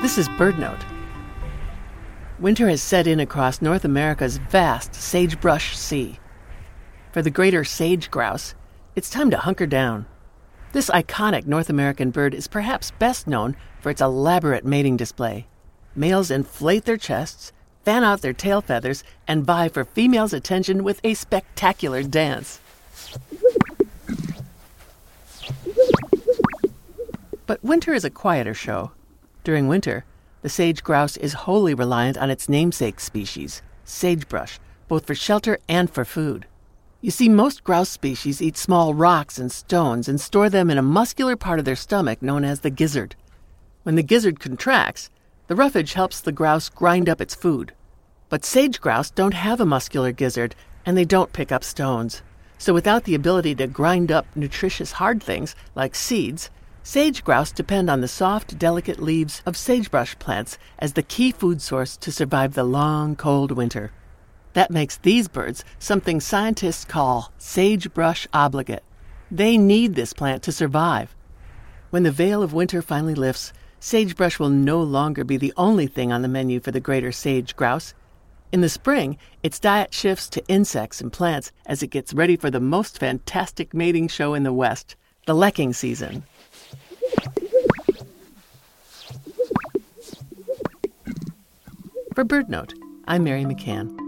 This is BirdNote. Winter has set in across North America's vast sagebrush sea. For the greater sage grouse, it's time to hunker down. This iconic North American bird is perhaps best known for its elaborate mating display. Males inflate their chests, fan out their tail feathers, and vie for females' attention with a spectacular dance. But winter is a quieter show. During winter, the sage grouse is wholly reliant on its namesake species, sagebrush, both for shelter and for food. You see, most grouse species eat small rocks and stones and store them in a muscular part of their stomach known as the gizzard. When the gizzard contracts, the roughage helps the grouse grind up its food. But sage grouse don't have a muscular gizzard and they don't pick up stones. So without the ability to grind up nutritious hard things like seeds, Sage grouse depend on the soft, delicate leaves of sagebrush plants as the key food source to survive the long, cold winter. That makes these birds something scientists call sagebrush obligate. They need this plant to survive. When the veil of winter finally lifts, sagebrush will no longer be the only thing on the menu for the greater sage grouse. In the spring, its diet shifts to insects and plants as it gets ready for the most fantastic mating show in the West, the lekking season. For BirdNote, I'm Mary McCann.